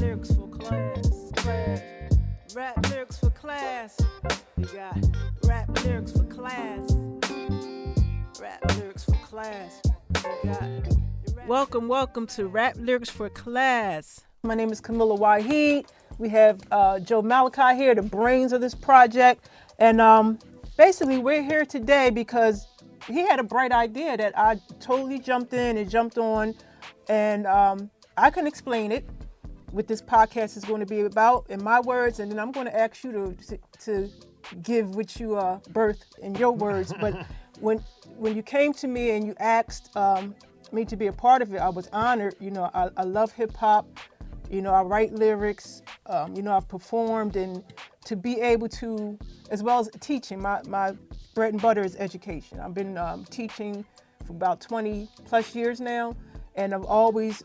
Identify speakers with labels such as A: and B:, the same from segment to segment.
A: lyrics for class. Rap lyrics for class. Got rap lyrics for class. Rap lyrics for class. Got. Welcome, welcome to Rap Lyrics for Class. My name is Kameelah Waheed. We have uh, Joe Malachi here, the brains of this project. And um, basically, we're here today because he had a bright idea that I totally jumped in and jumped on. And um, I can explain it what this podcast is going to be about in my words. And then I'm going to ask you to, to give what you uh, birth in your words. But when, when you came to me and you asked um, me to be a part of it, I was honored. You know, I, I love hip hop. You know, I write lyrics. Um, you know, I've performed, and to be able to, as well as teaching, my, my bread and butter is education. I've been um, teaching for about 20 plus years now, and I've always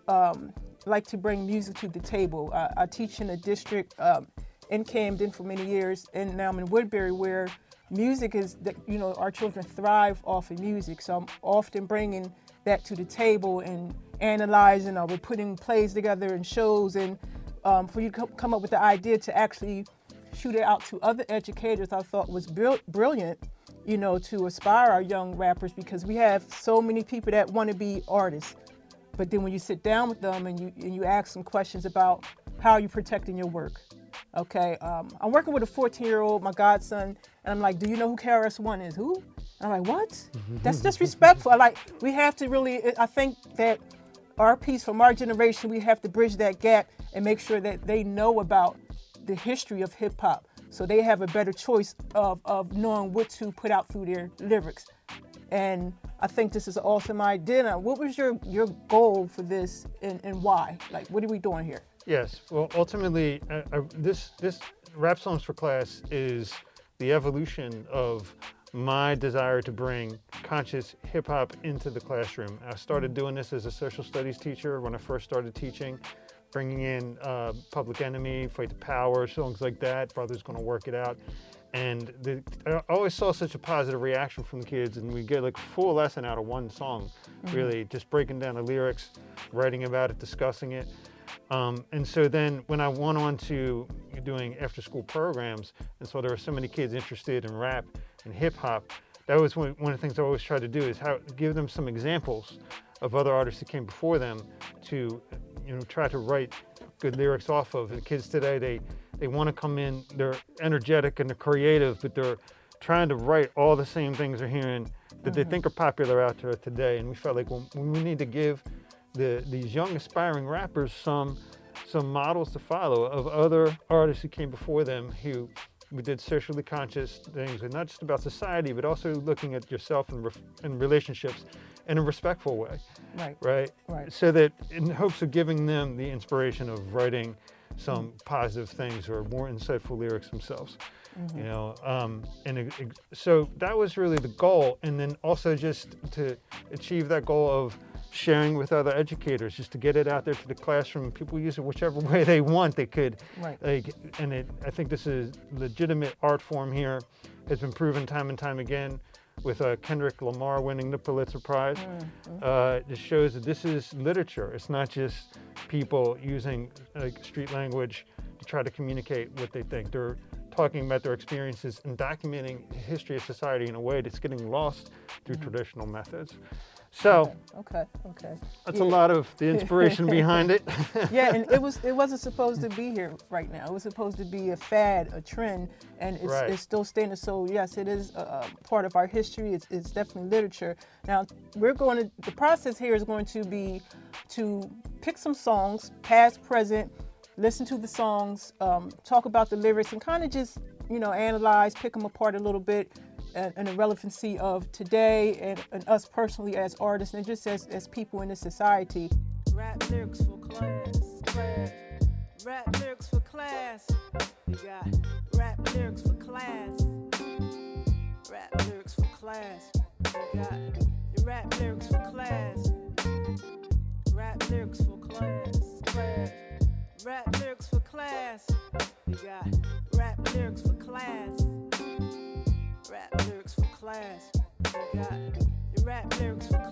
A: liked to bring music to the table. I, I teach in a district um, in Camden for many years, and now I'm in Woodbury where music is, that you know, our children thrive off of music. So I'm often bringing that to the table and analyzing or we're putting plays together and shows and um, for you to come up with the idea to actually shoot it out to other educators I thought was brilliant, you know, to aspire our young rappers because we have so many people that want to be artists. But then when you sit down with them and you, and you ask them questions about how are you protecting your work, okay? Um, I'm working with a 14 year old, my godson, and I'm like, do you know who KRS-One is? Who? I'm like, what? That's disrespectful. I like, we have to really, I think that our piece from our generation, we have to bridge that gap and make sure that they know about the history of hip hop so they have a better choice of, of knowing what to put out through their lyrics. And I think this is an awesome idea. What was your, your goal for this and, and why? Like, what are we doing here?
B: Yes, well, ultimately, uh, uh, this, this Rap Songs for Class is the evolution of my desire to bring conscious hip hop into the classroom. I started doing this as a social studies teacher when I first started teaching, bringing in uh, Public Enemy, Fight the Power, songs like that. Brother's Gonna Work It Out. And the, I always saw such a positive reaction from the kids, and we get like a full lesson out of one song, mm-hmm. really just breaking down the lyrics, writing about it, discussing it. Um, and so then when I went on to doing after school programs, and so there were so many kids interested in rap and hip hop, that was one, one of the things I always tried to do is how give them some examples of other artists that came before them to, you know, try to write good lyrics off of. And kids today, they, they want to come in, they're energetic and they're creative, but they're trying to write all the same things they're hearing that mm-hmm. they think are popular out there today. And we felt like well, we need to give the, these young aspiring rappers some some models to follow of other artists who came before them who we did socially conscious things and not just about society but also looking at yourself and, ref- and relationships in a respectful way
A: right
B: right
A: right
B: so that in hopes of giving them the inspiration of writing some positive things or more insightful lyrics themselves mm-hmm. you know um, and it, it, so that was really the goal and then also just to achieve that goal of sharing with other educators just to get it out there to the classroom. People use it whichever way they want. They could,
A: right.
B: like, and it, I think this is legitimate art form here. Has been proven time and time again with uh, Kendrick Lamar winning the Pulitzer Prize. Mm-hmm. Uh, it shows that this is literature. It's not just people using like street language to try to communicate what they think. They're talking about their experiences and documenting the history of society in a way that's getting lost through mm-hmm. traditional methods. So
A: okay, okay.
B: That's yeah. a lot of the inspiration behind it.
A: yeah, and it was it wasn't supposed to be here right now. It was supposed to be a fad, a trend, and it's,
B: right.
A: it's still standing. So yes, it is a, a part of our history. It's, it's definitely literature. Now we're going to the process here is going to be to pick some songs, past, present, listen to the songs, um, talk about the lyrics, and kind of just you know analyze, pick them apart a little bit and, and the relevancy of today and, and, us personally as artists and just as, as people in this society. Rap lyrics for class, class. Rap lyrics for class. We got rap lyrics for class. Rap lyrics for class. We got rap lyrics lyrics for class rap lyrics for class. You got rap lyrics for.